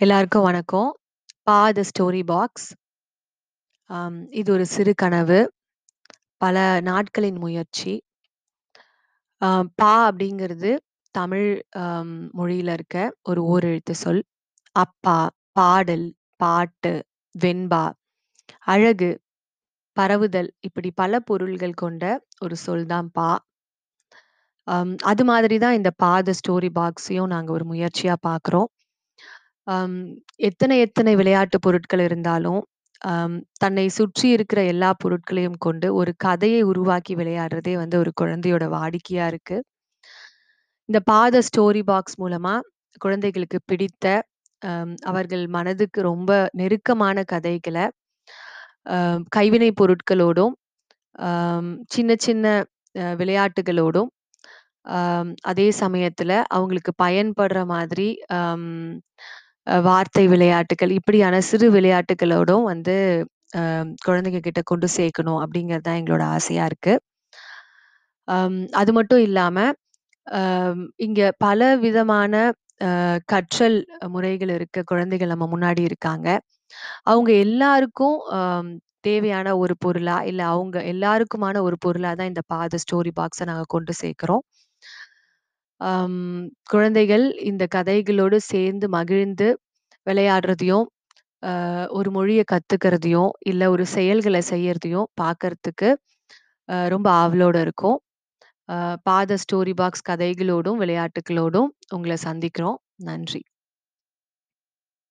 எல்லாருக்கும் வணக்கம். பா த ஸ்டோரி பாக்ஸ். இது ஒரு சிறு கனவு. பல நாட்களின் முயற்சி. பா அப்படிங்கிறது தமிழ் மொழியில் மொழியில இருக்க ஒரு ஓரெழுத்து சொல். அப்பா, பாடல், பாட்டு, வெண்பா, அழகு, பரவுதல் இப்படி பல பொருள்கள் கொண்ட ஒரு சொல் தான் பா. அது மாதிரி தான் இந்த பா த ஸ்டோரி பாக்ஸையும் நாங்கள் ஒரு முயற்சியாக பார்க்குறோம். அம் எத்தனை எத்தனை விளையாட்டு பொருட்கள் இருந்தாலும், அம் தன்னை சுற்றி இருக்கிற எல்லா பொருட்களையும் கொண்டு ஒரு கதையை உருவாக்கி விளையாடுறதே வந்து ஒரு குழந்தையோட வாடிக்கையா இருக்கு. இந்த பாத ஸ்டோரி பாக்ஸ் மூலமா குழந்தைகளுக்கு பிடித்த, அம் அவர்கள் மனதுக்கு ரொம்ப நெருக்கமான கதைகள, அ கைவினை பொருட்களோடும், அம் சின்ன சின்ன அ விளையாட்டுகளோடும், அம் அதே சமயத்துல அவங்களுக்கு பயன்படுற மாதிரி அம் வார்த்தை விளையாட்டுகள், இப்படியான சிறு விளையாட்டுகளோடும் வந்து குழந்தைங்க கிட்ட கொண்டு சேர்க்கணும் அப்படிங்கிறது தான் எங்களோட ஆசையா இருக்கு. அம் அது மட்டும் இல்லாம, அம் இங்க பல விதமான அ கற்றல் முறைகள் இருக்க குழந்தைகள் நம்ம முன்னாடி இருக்காங்க. அவங்க எல்லாருக்கும் அம் தேவையான ஒரு பொருளா, இல்ல அவங்க எல்லாருக்குமான ஒரு பொருளா தான் இந்த பாத ஸ்டோரி பாக்ஸ நாங்க கொண்டு சேர்க்கிறோம். அம் குழந்தைகள் இந்த கதைகளோடு சேர்ந்து மகிழ்ந்து விளையாடுறதையும், அ ஒரு மொழிய கத்துக்கிறதையும், இல்ல ஒரு செயல்கள செய்யறதையும் பார்க்கறதுக்கு அ ரொம்ப ஆவலோட இருக்கோம். அ ஸ்டோரி பாக்ஸ் கதைகளோடும், விளையாட்டுகளோடும் உங்கள சந்திக்கிறோம். நன்றி.